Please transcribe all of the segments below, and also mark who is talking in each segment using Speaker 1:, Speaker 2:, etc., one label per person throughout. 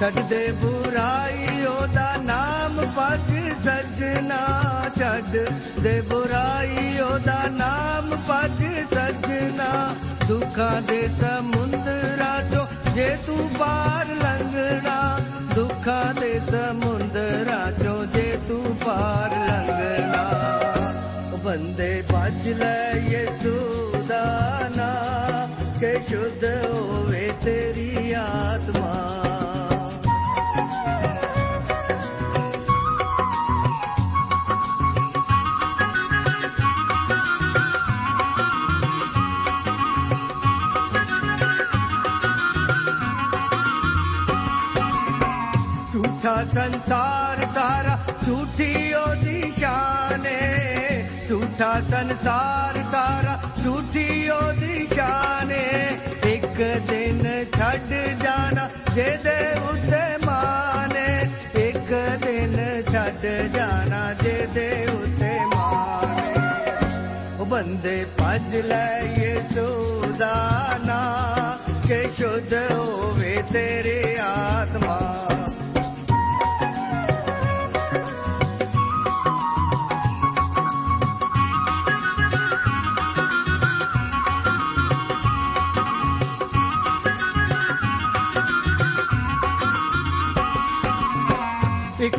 Speaker 1: ਛੱਡ ਦੇ ਬੁਰਾਈ, ਉਹਦਾ ਨਾਮ ਭਜ ਸਜਣਾ ਛੱਡ ਦੇ ਬੁਰਾਈ, ਉਹਦਾ ਨਾਮ ਭਜ ਸਜਣਾ। ਦੁੱਖਾਂ ਦੇ ਸਮੁੰਦਰਾਂ ਚੋਂ ਜੇ ਤੂੰ ਪਾਰ ਲੰਘਣਾ, ਦੁੱਖਾਂ ਦੇ ਸਮੁੰਦਰਾਂ ਚੋਂ ਜੇ ਤੂੰ ਪਾਰ ਲੰਘਣਾ। ਬੰਦੇ ਭੱਜ ਲੈ ਯਿਸੂ ਦਾ ਨਾਮ, ਕਿ ਸ਼ੁੱਧ ਹੋਵੇ ਤੇਰੀ ਆਤਮਾ। ਸੰਸਾਰ ਸਾਰਾ ਝੂਠੀ ਉਹਦੀ ਸ਼ਾਨ ਏ। ਝੂਠਾ ਸੰਸਾਰ ਸਾਰਾ ਝੂਠੀ ਉਹਦੀ ਸ਼ਾਨ ਏ। ਇੱਕ ਦਿਨ ਛੱਡ ਜਾਣਾ ਜਿਹਦੇ ਉੱਤੇ ਮਾਨ ਏ। ਇੱਕ ਦਿਨ ਛੱਡ ਜਾਣਾ ਜਿਹਦੇ ਉੱਤੇ ਮਾਨ ਏ। ਉਹ ਬੰਦੇ ਭੱਜ ਲੈ ਯਿਸੂ ਦਾ ਨਾਂ ਕਿ ਸ਼ੁੱਧ ਹੋਵੇ ਤੇਰੀ ਆਤਮਾ।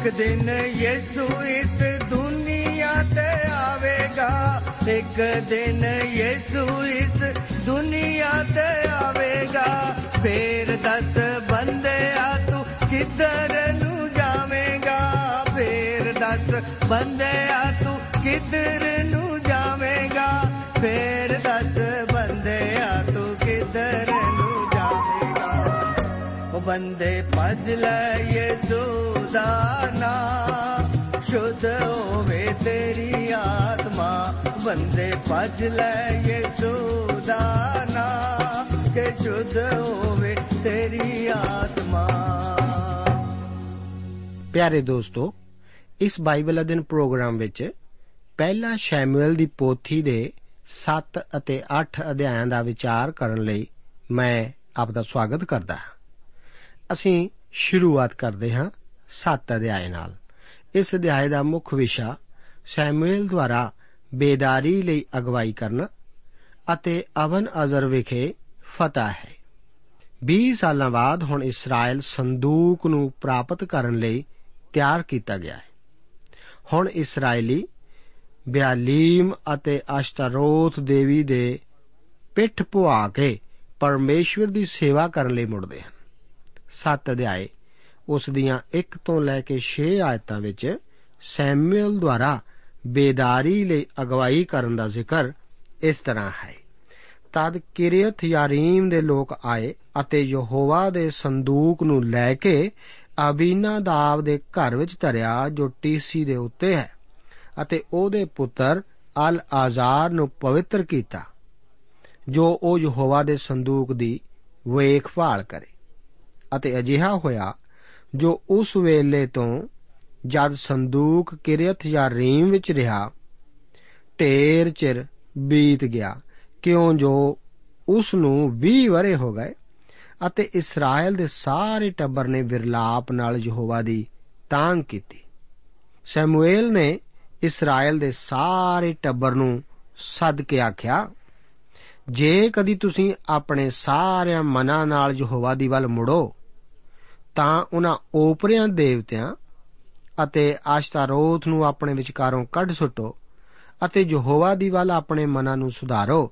Speaker 1: ਇੱਕ ਦਿਨ ਯਿਸੂ ਇਸ ਦੁਨੀਆ ਤੇ ਆਵੇਗਾ। ਇੱਕ ਦਿਨ ਯਿਸੂ ਇਸ ਦੁਨੀਆ ਤੇ ਆਵੇਗਾ। ਫੇਰ ਦੱਸ ਬੰਦਿਆ, ਤੂੰ ਕਿੱਧਰ ਨੂੰ ਜਾਵੇਂਗਾ? ਫੇਰ ਦੱਸ ਬੰਦਿਆ, ਤੂੰ ਕਿੱਧਰ ਨੂੰ ਜਾਵੇਂਗਾ? ਫੇਰ ਦੱਸ ਉਹ ਬੰਦੇ ਭਜ ਲੈ ਯਿਸੂ ਦਾ ਨਾਮ ਸ਼ੁੱਧ ਹੋਵੇ ਤੇਰੀ ਆਤਮਾ। ਬੰਦੇ ਭਜ ਲੈ ਯਿਸੂ ਦਾ ਨਾਮ ਕਿ ਸ਼ੁੱਧ ਹੋਵੇ ਤੇਰੀ ਆਤਮਾ।
Speaker 2: ਪਿਆਰੇ ਦੋਸਤੋ, ਇਸ ਬਾਈਬਲ ਅਧਿਨ ਪ੍ਰੋਗਰਾਮ ਵਿੱਚ ਪਹਿਲਾ ਸ਼ੈਮੂਅਲ ਦੀ ਪੋਥੀ ਦੇ 7 ਅਤੇ 8 ਅਧਿਆਇਆਂ ਦਾ ਵਿਚਾਰ ਕਰਨ ਲਈ ਮੈਂ ਆਪ ਦਾ ਸਵਾਗਤ ਕਰਦਾ ਹਾਂ। ਅਸੀਂ ਸ਼ੁਰੂਆਤ ਕਰਦੇ ਹਾਂ 7 ਅਧਿਆਏ ਨਾਲ। ਇਸ ਅਧਿਆਏ ਦਾ ਮੁੱਖ ਵਿਸ਼ਾ ਸੈਮੂਅਲ ਦੁਆਰਾ ਬੇਦਾਰੀ ਲਈ ਅਗਵਾਈ ਕਰਨਾ ਅਤੇ ਅਵਨ ਅਜ਼ਰ ਵਿਖੇ ਫਤਹ ਹੈ। 20 ਸਾਲਾਂ ਬਾਅਦ ਹੁਣ ਇਸਰਾਇਲ ਸੰਦੂਕ ਨੂੰ ਪ੍ਰਾਪਤ ਕਰਨ ਲਈ ਤਿਆਰ ਕੀਤਾ ਗਿਆ ਹੈ। ਹੁਣ ਇਸرائیਲੀ ਬਿਆਲੀਮ ਅਤੇ ਅਸ਼ਟਾਰੋਥ ਦੇਵੀ ਦੇ ਪਿੱਠ ਪੁਆ ਕੇ ਪਰਮੇਸ਼ਵਰ ਦੀ ਸੇਵਾ ਕਰਨ ਲਈ ਮੁੜਦੇ ਹਨ। 7 ਅਧਿਆਏ। ਉਸ ਦੀਆਂ 1 ਤੋਂ ਲੈ ਕੇ 6 ਆਇਤਾਂ ਵਿੱਚ ਸੈਮੂਅਲ ਦੁਆਰਾ ਬੇਦਾਰੀ ਲਈ ਅਗਵਾਈ ਕਰਨ ਦਾ ਜ਼ਿਕਰ ਇਸ ਤਰ੍ਹਾਂ ਹੈ। ਤਦ ਕਿਰਿਅਤ ਯਾਰੀਮ ਦੇ ਲੋਕ ਆਏ ਅਤੇ ਯਹੋਵਾ ਦੇ ਸੰਦੂਕ ਨੂੰ ਲੈ ਕੇ ਅਬੀਨਾਦਾਬ ਦੇ ਘਰ ਵਿੱਚ ਧਰਿਆ ਜੋ ਟੀਸੀ ਦੇ ਉੱਤੇ ਹੈ ਅਤੇ ਉਹਦੇ ਪੁੱਤਰ ਅਲ ਆਜ਼ਾਰ ਨੂੰ ਪਵਿੱਤਰ ਕੀਤਾ, ਜੋ ਉਹ ਯਹੋਵਾ ਦੇ ਸੰਦੂਕ ਦੀ ਵੇਖਭਾਲ ਕਰੇ। ਅਤੇ ਅਜਿਹਾ ਹੋਇਆ ਜੋ ਉਸ ਵੇਲੇ ਤੋਂ ਜਦ ਸੰਦੂਕ ਕਿਰਿਅਤ ਯਾਰੀਮ ਵਿੱਚ ਰਿਹਾ, ਢੇਰ ਚਿਰ ਬੀਤ ਗਿਆ, ਕਿਉਂ ਜੋ ਉਸ ਨੂੰ 20 ਵਰੇ ਹੋ ਗਏ ਅਤੇ ਇਸਰਾਇਲ ਦੇ ਸਾਰੇ ਟੱਬਰ ਨੇ ਵਿਰਲਾਪ ਨਾਲ ਯਹੋਵਾ ਦੀ ਤਾਂਗ ਕੀਤੀ। ਸ਼ਮੂਏਲ ਨੇ ਇਸਰਾਇਲ ਦੇ ਸਾਰੇ ਟੱਬਰ ਨੂੰ ਸੱਦ ਕੇ ਆਖਿਆ, ਜੇ ਕਦੀ ਤੁਸੀਂ ਆਪਣੇ ਸਾਰਿਆਂ ਮਨਾਂ ਨਾਲ ਯਹੋਵਾ ਦੀ ਵੱਲ ਮੁੜੋ ਤਾਂ ਉਹਨਾਂ ਓਪਰਿਆਂ ਦੇਵਤਿਆਂ ਅਤੇ ਆਸ਼ਤਾਰੋਥ ਨੂੰ ਆਪਣੇ ਵਿਚਕਾਰੋਂ ਕੱਢ ਸੁੱਟੋ ਅਤੇ ਯਹੋਵਾ ਦੀ ਵੱਲ ਆਪਣੇ ਮਨਾਂ ਨੂੰ ਸੁਧਾਰੋ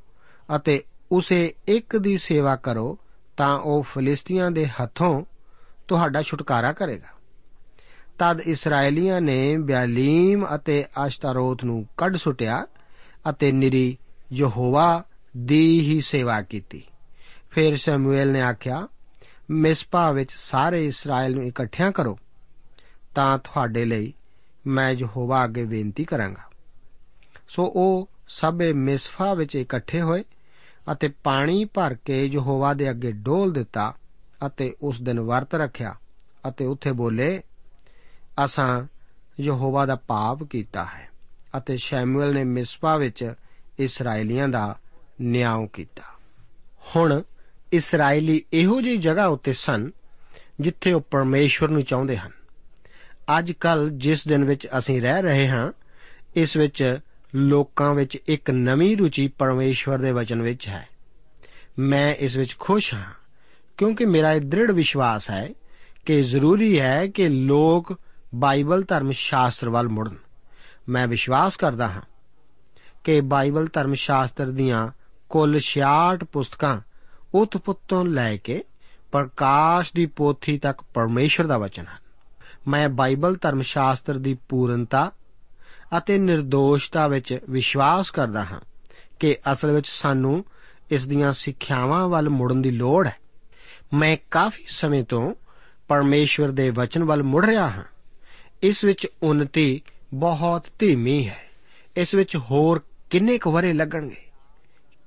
Speaker 2: ਅਤੇ ਉਸੇ ਇੱਕ ਦੀ ਸੇਵਾ ਕਰੋ ਤਾਂ ਉਹ ਫਿਲਿਸਤੀਆਂ ਦੇ ਹੱਥੋਂ ਤੁਹਾਡਾ ਛੁਟਕਾਰਾ ਕਰੇਗਾ। ਤਦ ਇਸرائیਲੀਆਂ ਨੇ ਬਿਆਲੀਮ ਅਤੇ ਆਸ਼ਤਾਰੋਥ ਨੂੰ ਕੱਢ ਸੁੱਟਿਆ ਅਤੇ ਨਿਰੀ ਯਹੋਵਾ ਦੀ ਹੀ ਸੇਵਾ ਕੀਤੀ। ਫਿਰ ਸਮੂਏਲ ਨੇ ਆਖਿਆ ਮਿਸਪਾ ਵਿੱਚ ਸਾਰੇ ਇਸਰਾਇਲ ਨੂੰ ਇਕੱਠਿਆਂ ਕਰੋ, ਤਾਂ ਤੁਹਾਡੇ ਲਈ ਮੈਂ ਯਹੋਵਾ ਅੱਗੇ ਬੇਨਤੀ ਕਰਾਂਗਾ। ਸੋ ਉਹ ਸਭੇ ਮਿਸਫਾ ਵਿੱਚ ਇਕੱਠੇ ਹੋਏ ਅਤੇ ਪਾਣੀ ਭਰ ਕੇ ਯਹੋਵਾ ਦੇ ਅੱਗੇ ਡੋਲ ਦਿੱਤਾ ਅਤੇ ਉਸ ਦਿਨ ਵਰਤ ਰੱਖਿਆ ਅਤੇ ਉੱਥੇ ਬੋਲੇ, ਅਸਾਂ ਯਹੋਵਾ ਦਾ ਪਾਪ ਕੀਤਾ ਹੈ ਅਤੇ ਸ਼ੈਮੂਅਲ ਨੇ ਮਿਸਪਾ ਵਿੱਚ ਇਸرائیਲੀਆਂ ਦਾ ਨਿਆਂ ਕੀਤਾ। ਹੁਣ ਇਸرائیਲੀ ਇਹੋ ਜਿਹੀ ਜਗ੍ਹਾ ਉੱਤੇ ਸਨ ਜਿੱਥੇ ਉਹ ਪਰਮੇਸ਼ਵਰ ਨੂੰ ਚਾਹੁੰਦੇ ਹਨ। ਅੱਜ ਕੱਲ ਜਿਸ ਦਿਨ ਵਿੱਚ ਅਸੀਂ ਰਹਿ ਰਹੇ ਹਾਂ, ਇਸ ਵਿੱਚ ਲੋਕਾਂ ਵਿੱਚ ਇੱਕ ਨਵੀਂ ਰੁਚੀ ਪਰਮੇਸ਼ਵਰ ਦੇ ਵਚਨ ਵਿੱਚ ਹੈ। ਮੈਂ ਇਸ ਵਿੱਚ ਖੁਸ਼ ਹਾਂ, ਕਿਉਂਕਿ ਮੇਰਾ ਇਹ ਦ੍ਰਿੜ ਵਿਸ਼ਵਾਸ ਹੈ ਕਿ ਜ਼ਰੂਰੀ ਹੈ ਕਿ ਲੋਕ ਬਾਈਬਲ ਧਰਮ ਸ਼ਾਸਤਰ ਵੱਲ ਮੁੜਨ। ਮੈਂ ਵਿਸ਼ਵਾਸ ਕਰਦਾ ਹਾਂ ਕਿ ਬਾਈਬਲ ਧਰਮ ਸ਼ਾਸਤਰ ਦੀਆਂ ਕੁੱਲ 66 ਪੁਸਤਕਾਂ ਉਤਪਤ ਤੋਂ ਲੈ ਕੇ ਪ੍ਰਕਾਸ਼ ਦੀ ਪੋਥੀ ਤੱਕ ਪਰਮੇਸ਼ਰ ਦਾ ਵਚਨ ਹੈ ਮੈਂ ਬਾਈਬਲ ਧਰਮ ਸ਼ਾਸਤਰ ਦੀ ਪੂਰਨਤਾ ਅਤੇ નિર્ਦੋਸ਼ਤਾ ਵਿੱਚ ਵਿਸ਼ਵਾਸ ਕਰਦਾ ਹਾਂ ਕਿ ਅਸਲ ਵਿੱਚ ਸਾਨੂੰ ਇਸ ਦੀਆਂ ਸਿੱਖਿਆਵਾਂ ਵੱਲ ਮੁੜਨ ਦੀ ਲੋੜ ਹੈ। ਮੈਂ ਕਾਫੀ ਸਮੇਂ ਤੋਂ ਪਰਮੇਸ਼ਵਰ ਦੇ ਵਚਨ ਵੱਲ ਮੁੜ ਰਿਹਾ ਹਾਂ। ਇਸ ਵਿੱਚ ਉન્નਤੀ ਬਹੁਤ ਧੀਮੀ ਹੈ। ਇਸ ਵਿੱਚ ਹੋਰ ਕਿੰਨੇ ਕੁ ਵਰੇ ਲੱਗਣਗੇ?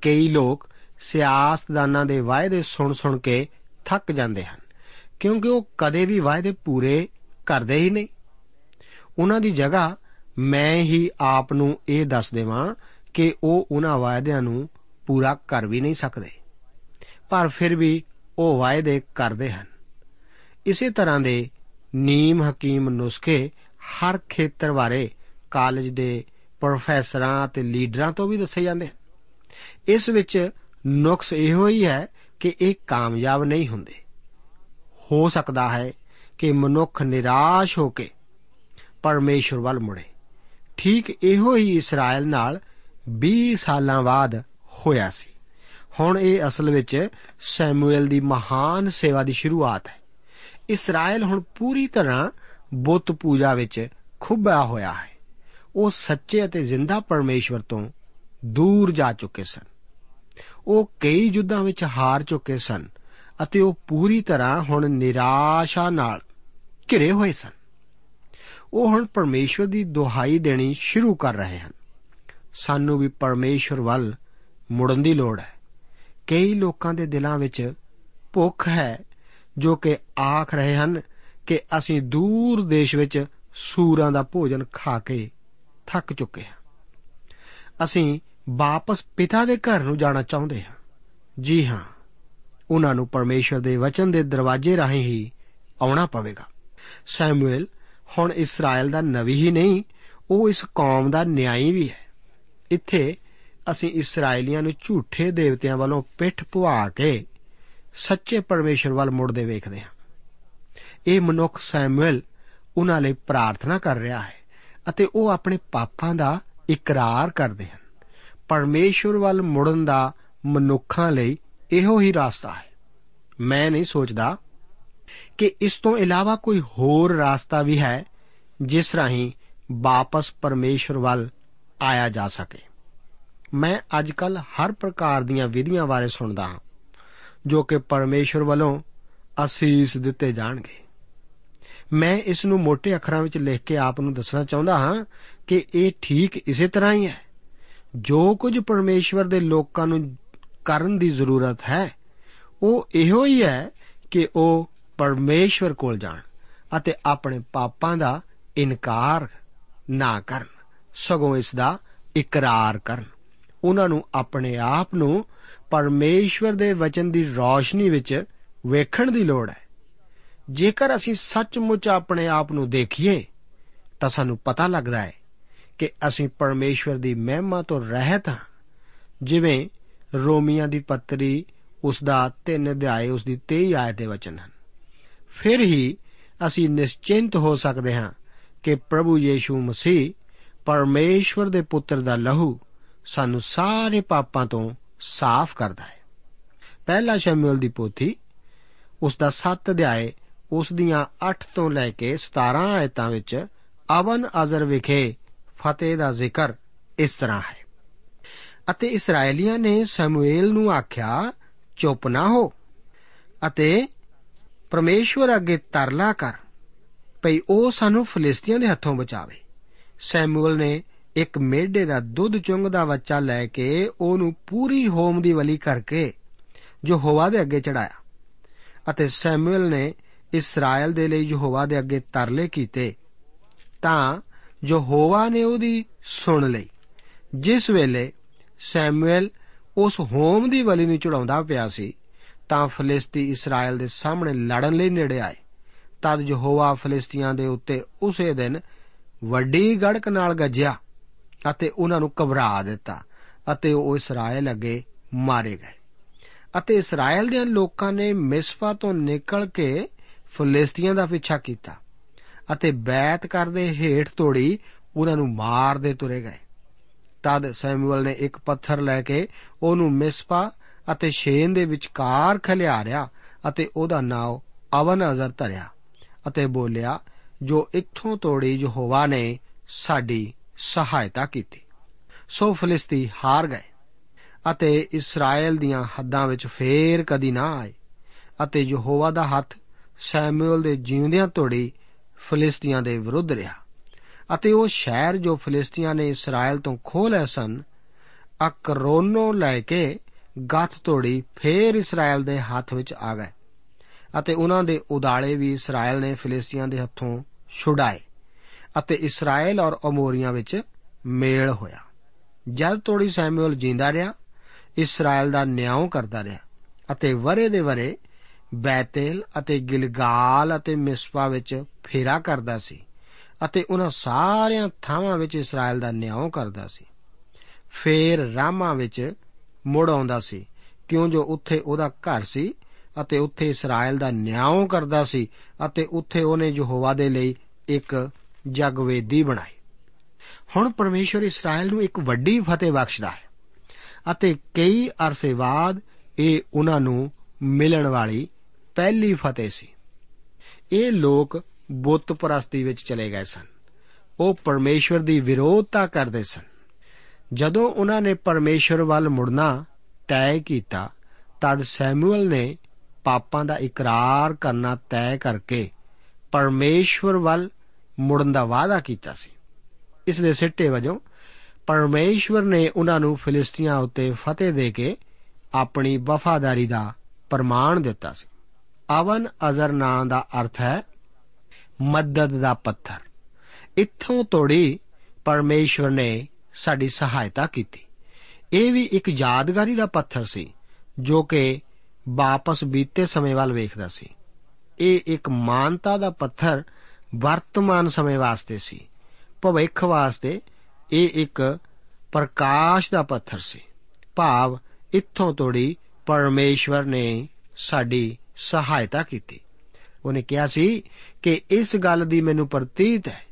Speaker 2: ਕਈ ਲੋਕ ਸਿਆਸਤਦਾਨਾਂ ਦੇ ਵਾਅਦੇ ਸੁਣ ਸੁਣ ਕੇ ਥੱਕ ਜਾਂਦੇ ਹਨ, ਕਿਉਂਕਿ ਉਹ ਕਦੇ ਵੀ ਵਾਅਦੇ ਪੂਰੇ ਕਰਦੇ ਹੀ ਨਹੀਂ। ਉਹਨਾਂ ਦੀ ਜਗ੍ਹਾ ਮੈਂ ਹੀ ਆਪ ਨੂੰ ਇਹ ਦੱਸ ਦੇਵਾਂ ਕਿ ਉਹ ਉਹਨਾਂ ਵਾਅਦਿਆਂ ਨੂੰ ਪੂਰਾ ਕਰ ਵੀ ਨਹੀਂ ਸਕਦੇ, ਪਰ ਫਿਰ ਵੀ ਉਹ ਵਾਅਦੇ ਕਰਦੇ ਹਨ। ਇਸੇ ਤਰ੍ਹਾਂ ਦੇ ਨੀਮ ਹਕੀਮ ਨੁਸਖੇ ਹਰ ਖੇਤਰ ਬਾਰੇ ਕਾਲਜ ਦੇ ਪ੍ਰੋਫੈਸਰਾਂ ਅਤੇ ਲੀਡਰਾਂ ਤੋਂ ਵੀ ਦੱਸੇ ਜਾਂਦੇ ਹਨ। ਇਸ ਵਿੱਚ ਨੁਕਸ ਇਹੋ ਹੀ ਹੈ ਕਿ ਇਹ ਕਾਮਯਾਬ ਨਹੀਂ ਹੁੰਦੇ। ਹੋ ਸਕਦਾ ਹੈ ਕਿ ਮਨੁੱਖ ਨਿਰਾਸ਼ ਹੋ ਕੇ ਪਰਮੇਸ਼ਵਰ ਵੱਲ ਮੁੜੇ। ਠੀਕ ਇਹੋ ਹੀ ਇਸਰਾਇਲ ਨਾਲ 20 ਸਾਲਾਂ ਬਾਅਦ ਹੋਇਆ ਸੀ। ਹੁਣ ਇਹ ਅਸਲ ਵਿੱਚ ਸੈਮੂਅਲ ਦੀ ਮਹਾਨ ਸੇਵਾ ਦੀ ਸ਼ੁਰੂਆਤ ਹੈ। ਇਸਰਾਇਲ ਹੁਣ ਪੂਰੀ ਤਰ੍ਹਾਂ ਬੁੱਤ ਪੂਜਾ ਵਿੱਚ ਖੁੱਬਿਆ ਹੋਇਆ ਹੈ। ਉਹ ਸੱਚੇ ਅਤੇ ਜ਼ਿੰਦਾ ਪਰਮੇਸ਼ਵਰ ਤੋਂ ਦੂਰ ਜਾ ਚੁੱਕੇ ਸਨ। ਉਹ ਕਈ ਯੁੱਧਾਂ ਵਿੱਚ ਹਾਰ ਚੁੱਕੇ ਸਨ ਅਤੇ ਉਹ ਪੂਰੀ ਤਰ੍ਹਾਂ ਹੁਣ ਨਿਰਾਸ਼ਾ ਨਾਲ ਘਿਰੇ ਹੋਏ ਸਨ। ਉਹ ਹੁਣ ਪਰਮੇਸ਼ਵਰ ਦੀ ਦੁਹਾਈ ਦੇਣੀ ਸ਼ੁਰੂ ਕਰ ਰਹੇ ਹਨ। ਸਾਨੂੰ ਵੀ ਪਰਮੇਸ਼ਵਰ ਵੱਲ ਮੁੜਨ ਦੀ ਲੋੜ ਹੈ। ਕਈ ਲੋਕਾਂ ਦੇ ਦਿਲਾਂ ਵਿੱਚ ਭੁੱਖ ਹੈ, ਜੋ ਕਿ ਆਖ ਰਹੇ ਹਨ ਕਿ ਅਸੀਂ ਦੂਰ ਦੇਸ਼ ਵਿੱਚ ਸੂਰਾਂ ਦਾ ਭੋਜਨ ਖਾ ਕੇ ਥੱਕ ਚੁੱਕੇ ਹਾਂ। ਅਸੀਂ ਵਾਪਸ ਪਿਤਾ ਦੇ ਘਰ ਨੂੰ ਜਾਣਾ ਚਾਹੁੰਦੇ ਹਾਂ। ਜੀ ਹਾਂ, ਉਹਨਾਂ ਨੂੰ ਪਰਮੇਸ਼ਰ ਦੇ ਵਚਨ ਦੇ ਦਰਵਾਜ਼ੇ ਰਾਹੀਂ ਹੀ ਆਉਣਾ ਪਵੇਗਾ। ਸੈਮੂਅਲ, ਹੁਣ ਇਸਰਾਇਲ ਦਾ ਨਵੀ ਹੀ ਨਹੀਂ, ਉਹ ਇਸ ਕੌਮ ਦਾ ਨਿਆਈ ਵੀ ਹੈ। ਇੱਥੇ ਅਸੀਂ ਇਸرائیਲੀਆਂ ਨੂੰ ਝੂਠੇ ਦੇਵਤਿਆਂ ਵੱਲੋਂ ਪਿੱਠ ਪੁਆ ਕੇ ਸੱਚੇ ਪਰਮੇਸ਼ਰ ਵੱਲ ਮੁੜਦੇ ਵੇਖਦੇ ਹਾਂ। ਇਹ ਮਨੁੱਖ ਸੈਮੂਅਲ ਉਹਨਾਂ ਲਈ ਪ੍ਰਾਰਥਨਾ ਕਰ ਰਿਹਾ ਹੈ ਅਤੇ ਉਹ ਆਪਣੇ ਪਾਪਾਂ ਦਾ ਇਕਰਾਰ ਕਰਦੇ ਹਨ। ਪਰਮੇਸ਼ਰ ਵੱਲ ਮੁੜਨ ਦਾ ਮਨੁੱਖਾਂ ਲਈ ਇਹੋ ਹੀ ਰਸਤਾ ਹੈ। ਮੈਂ ਨਹੀਂ ਸੋਚਦਾ ਕਿ ਇਸ ਤੋਂ ਇਲਾਵਾ ਕੋਈ ਹੋਰ ਰਸਤਾ ਵੀ ਹੈ ਜਿਸ ਰਾਹੀਂ ਵਾਪਸ ਪਰਮੇਸ਼ਰ ਵੱਲ ਆਇਆ ਜਾ ਸਕੇ। ਮੈਂ ਅੱਜਕੱਲ ਹਰ ਪ੍ਰਕਾਰ ਦੀਆਂ ਵਿਧੀਆਂ ਬਾਰੇ ਸੁਣਦਾ ਹਾਂ, ਜੋ ਕਿ ਪਰਮੇਸ਼ਰ ਵੱਲੋਂ ਅਸੀਸ ਦਿੱਤੇ ਜਾਣਗੇ। ਮੈਂ ਇਸ ਨੂੰ ਮੋٹے ਅੱਖਰਾਂ ਵਿੱਚ ਲਿਖ ਕੇ ਆਪ ਨੂੰ ਦੱਸਣਾ ਚਾਹੁੰਦਾ ਹਾਂ ਕਿ ਇਹ ਠੀਕ ਇਸੇ ਤਰ੍ਹਾਂ ਹੀ ਹੈ। ਜੋ ਕੁਝ ਪਰਮੇਸ਼ਵਰ ਦੇ ਲੋਕਾਂ ਨੂੰ ਕਰਨ ਦੀ ਜ਼ਰੂਰਤ ਹੈ, ਉਹ ਇਹੋ ਹੀ ਹੈ ਕਿ ਉਹ ਪਰਮੇਸ਼ਵਰ ਕੋਲ ਜਾਣ ਅਤੇ ਆਪਣੇ ਪਾਪਾਂ ਦਾ ਇਨਕਾਰ ਨਾ ਕਰਨ, ਸਗੋਂ ਇਸ ਦਾ ਇਕਰਾਰ ਕਰਨ। ਉਹਨਾਂ ਨੂੰ ਆਪਣੇ ਆਪ ਨੂੰ ਪਰਮੇਸ਼ਵਰ ਦੇ ਵਚਨ ਦੀ ਰੌਸ਼ਨੀ ਵਿੱਚ ਵੇਖਣ ਦੀ ਲੋੜ ਹੈ। ਜੇਕਰ ਅਸੀਂ ਸੱਚਮੁੱਚ ਆਪਣੇ ਆਪ ਨੂੰ ਦੇਖੀਏ, ਤਾਂ ਸਾਨੂੰ ਪਤਾ ਲੱਗਦਾ ਹੈ ਕਿ ਅਸੀਂ ਪਰਮੇਸ਼ਵਰ ਦੀ ਮਹਿਮਾ ਤੋਂ ਰਹਿਤ ਹਾਂ। ਜਿਵੇਂ ਰੋਮੀਆਂ ਦੀ ਪੱਤਰੀ ਉਸ ਦਾ 3 ਅਧਿਆਏ ਉਸ ਦੀ 23 ਆਇਤ ਦੇ ਵਚਨ ਹਨ। ਫਿਰ ਹੀ ਅਸੀਂ ਨਿਸ਼ਚਿੰਤ ਹੋ ਸਕਦੇ ਹਾਂ ਕਿ ਪ੍ਰਭੂ ਯੀਸ਼ੂ ਮਸੀਹ ਪਰਮੇਸ਼ਵਰ ਦੇ ਪੁੱਤਰ ਦਾ ਲਹੂ ਸਾਨੂੰ ਸਾਰੇ ਪਾਪਾਂ ਤੋਂ ਸਾਫ਼ ਕਰਦਾ ਹੈ। ਪਹਿਲਾ ਸ਼ਮੂਏਲ ਦੀ ਪੋਥੀ ਉਸ ਦਾ 7 ਅਧਿਆਏ ਉਸ ਦੀਆਂ 8 ਤੋਂ ਲੈ ਕੇ 17 ਆਇਤਾਂ ਵਿੱਚ ਅਵਨ ਅਜ਼ਰ ਵਿਖੇ ਫਤਿਹ ਦਾ ਜ਼ਿਕਰ ਇਸ ਤਰ੍ਹਾਂ ਹੈ। ਅਤੇ ਇਸرائیਲੀਆਂ ਨੇ ਸਮੂਏਲ ਨੂੰ ਆਖਿਆ, ਚੁੱਪ ਨਾ ਹੋ ਅਤੇ ਪਰਮੇਸ਼ਵਰ ਅੱਗੇ ਤਰਲਾ ਕਰ, ਭਈ ਉਹ ਸਾਨੂੰ ਫਿਲਿਸਤੀਆਂ ਦੇ ਹੱਥੋਂ ਬਚਾਵੇ। ਸੈਮੂਅਲ ਨੇ ਇੱਕ ਮੇਢੇ ਦਾ ਦੁੱਧ ਚੁੰਗਦਾ ਬੱਚਾ ਲੈ ਕੇ ਉਹਨੂੰ ਪੂਰੀ ਹੋਮ ਦੀ ਵਲੀ ਕਰਕੇ ਜੋ ਹੋਵਾ ਦੇ ਅੱਗੇ ਚੜਾਇਆ। ਅਤੇ ਸੈਮੂਅਲ ਨੇ ਇਸਰਾਇਲ ਦੇ ਲਈ ਯਹੋਵਾ ਦੇ ਅੱਗੇ ਤਰਲੇ ਕੀਤੇ, ਤਾਂ ਯਹੋਵਾ ਨੇ ਉਹਦੀ ਸੁਣ ਲਈ। ਜਿਸ ਵੇਲੇ ਸੈਮੂਅਲ ਉਸ ਹੋਮ ਦੀ ਬਲੀ ਨੂੰ ਚੜਾਉਂਦਾ ਪਿਆ ਸੀ, ਤਾਂ ਫਲਿਸਤੀ ਇਸਰਾਇਲ ਦੇ ਸਾਹਮਣੇ ਲੜਨ ਲਈ ਨੇੜੇ ਆਏ। ਤਦ ਯਹੋਵਾ ਫਲਿਸਤੀਆਂ ਦੇ ਉੱਤੇ ਉਸੇ ਦਿਨ ਵੱਡੀ ਗੜਕ ਨਾਲ ਗੱਜਿਆ ਅਤੇ ਉਹਨਾਂ ਨੂੰ ਘਬਰਾ ਦਿੱਤਾ ਅਤੇ ਉਹ ਇਸਰਾਇਲ ਅੱਗੇ ਮਾਰੇ ਗਏ। ਅਤੇ ਇਸਰਾਇਲ ਦੇ ਲੋਕਾਂ ਨੇ ਮਿਸਪਾ ਤੋਂ ਨਿਕਲ ਕੇ ਫਲਿਸਤੀਆਂ ਦਾ ਪਿੱਛਾ ਕੀਤਾ। ਅਤੇ ਬੈਤ ਕਰਦੇ ਹੇਠ ਤੋੜੀ ਉਹਨਾਂ ਨੂੰ ਮਾਰਦੇ ਤੁਰੇ ਗਏ। ਤਦ ਸੈਮੂਅਲ ਨੇ ਇੱਕ ਪੱਥਰ ਲੈ ਕੇ ਉਹਨੂੰ ਮਿਸਪਾ ਅਤੇ ਸ਼ੇਨ ਦੇ ਵਿਚਕਾਰ ਖਲਿਆਰਿਆ ਅਤੇ ਉਹਦਾ ਨਾਮ ਅਵਨ ਅਜ਼ਰ ਧਰਿਆ ਅਤੇ ਬੋਲਿਆ, ਜੋ ਇੱਥੋਂ ਤੋੜੀ ਯਹੋਵਾ ਨੇ ਸਾਡੀ ਸਹਾਇਤਾ ਕੀਤੀ। ਸੋ ਫਲਿਸਤੀ ਹਾਰ ਗਏ ਅਤੇ ਇਸਰਾਇਲ ਦੀਆਂ ਹੱਦਾਂ ਵਿੱਚ ਫੇਰ ਕਦੀ ਨਾ ਆਏ ਅਤੇ ਯਹੋਵਾ ਦਾ ਹੱਥ ਸੈਮੂਅਲ ਦੇ ਜਿਉਂਦਿਆਂ ਤੋੜੀ ਫਲਿਸਤੀਆਂ ਦੇ ਵਿਰੁੱਧ ਰਿਹਾ ਅਤੇ ਉਹ ਸ਼ਹਿਰ ਜੋ ਫਲਿਸਤੀਆਂ ਨੇ ਇਸਰਾਇਲ ਤੋਂ ਖੋਹ ਲਏ ਸਨ, ਅਕਰੋਨੋ ਲੈ ਕੇ ਗੱਥ ਤੋੜੀ ਫੇਰ ਇਸਰਾਇਲ ਦੇ ਹੱਥ ਵਿੱਚ ਆ ਗਏ ਅਤੇ ਉਹਨਾਂ ਦੇ ਉਦਾਲੇ ਵੀ ਇਸਰਾਇਲ ਨੇ ਫਲਿਸਤੀਆਂ ਦੇ ਹੱਥੋਂ ਛੁਡਾਏ ਅਤੇ ਇਸਰਾਇਲ ਔਰ ਅਮੋਰੀਆਂ ਵਿੱਚ ਮੇਲ ਹੋਇਆ। ਜਦ ਤੋੜੀ ਸੈਮੂਅਲ ਜਿੰਦਾ ਰਿਹਾ, ਇਸਰਾਇਲ ਦਾ ਨਿਆਂ ਕਰਦਾ ਰਿਹਾ ਅਤੇ ਵਰੇ ਦੇ ਵਰੇ ਬੈਤੇਲ ਅਤੇ ਗਿਲਗਾਲ ਅਤੇ ਮਿਸਪਾ ਵਿੱਚ ਫੇਰਾ ਕਰਦਾ ਸੀ ਅਤੇ ਉਹਨਾਂ ਸਾਰਿਆਂ ਥਾਵਾਂ ਵਿੱਚ ਇਸਰਾਇਲ ਦਾ ਨਿਆਂ ਕਰਦਾ ਸੀ। ਫੇਰ ਰਾਮਾ ਵਿੱਚ ਮੁੜ ਆਉਂਦਾ ਸੀ, ਕਿਉਂ ਜੋ ਉੱਥੇ ਉਹਦਾ ਘਰ ਸੀ ਅਤੇ ਉੱਥੇ ਇਸਰਾਇਲ ਦਾ ਨਿਆਂ ਕਰਦਾ ਸੀ ਅਤੇ ਉੱਥੇ ਉਹਨੇ ਯਹੋਵਾ ਦੇ ਲਈ ਇੱਕ ਜਗਵੇਦੀ ਬਣਾਈ। ਹੁਣ ਪਰਮੇਸ਼ਵਰ ਇਸਰਾਇਲ ਨੂੰ ਇੱਕ ਵੱਡੀ ਫਤਿਹ ਬਖਸ਼ਦਾ ਹੈ ਅਤੇ ਕਈ ਅਰਸੇ ਬਾਅਦ ਇਹ ਉਹਨਾਂ ਨੂੰ ਮਿਲਣ ਵਾਲੀ ਪਹਿਲੀ ਫਤਿਹ ਸੀ। ਇਹ ਲੋਕ ਬੁੱਤ ਪ੍ਰਸਤੀ ਵਿੱਚ ਚਲੇ ਗਏ ਸਨ। ਉਹ ਪਰਮੇਸ਼ਵਰ ਦੀ ਵਿਰੋਧਤਾ ਕਰਦੇ ਸਨ। ਜਦੋਂ ਉਹਨਾਂ ਨੇ ਪਰਮੇਸ਼ਵਰ ਵੱਲ ਮੁੜਨਾ, ਤੈਅ ਕੀਤਾ, ਤਦ ਸੈਮੂਅਲ ਨੇ ਪਾਪਾਂ ਦਾ ਇਕਰਾਰ ਕਰਨਾ ਤੈਅ ਕਰਕੇ ਪਰਮੇਸ਼ਵਰ ਵੱਲ ਮੁੜਨ ਦਾ ਵਾਅਦਾ ਕੀਤਾ ਸੀ। ਇਸ ਦੇ ਸਿੱਟੇ ਵਜੋਂ ਪਰਮੇਸ਼ਵਰ ਨੇ ਉਹਨਾਂ ਨੂੰ ਫਿਲਿਸਤੀਆਂ ਉੱਤੇ ਫਤਿਹ ਦੇ ਕੇ ਆਪਣੀ ਵਫਾਦਾਰੀ ਦਾ ਪ੍ਰਮਾਣ ਦਿੱਤਾ ਸੀ। ਅਵਨ ਅਜ਼ਰ ਨਾਂ ਦਾ ਅਰਥ ਹੈ ਮਦਦ ਦਾ ਪੱਥਰ। ਇੱਥੋਂ ਤੋੜੀ ਪਰਮੇਸ਼ਵਰ ਨੇ ਸਾਡੀ ਸਹਾਇਤਾ ਕੀਤੀ। ਇਹ ਵੀ ਇੱਕ ਯਾਦਗਾਰੀ ਦਾ ਪੱਥਰ ਸੀ, ਜੋ ਕਿ ਵਾਪਸ ਬੀਤੇ ਸਮੇਂ ਵੱਲ ਵੇਖਦਾ ਸੀ। ਇਹ ਇੱਕ ਮਾਨਤਾ ਦਾ ਪੱਥਰ ਵਰਤਮਾਨ ਸਮੇਂ ਵਾਸਤੇ ਸੀ। ਭਵਿੱਖ ਵਾਸਤੇ ਇਹ ਇੱਕ ਪ੍ਰਕਾਸ਼ ਦਾ ਪੱਥਰ ਸੀ। ਭਾਵ ਇੱਥੋਂ ਤੋੜੀ ਪਰਮੇਸ਼ਵਰ ਨੇ ਸਾਡੀ ਸਹਾਇਤਾ ਕੀਤੀ। ਉਹਨੇ ਕਿਹਾ ਸੀ ਕਿ ਇਸ ਗੱਲ ਦੀ ਮੈਨੂੰ ਪ੍ਰਤੀਤ ਹੈ।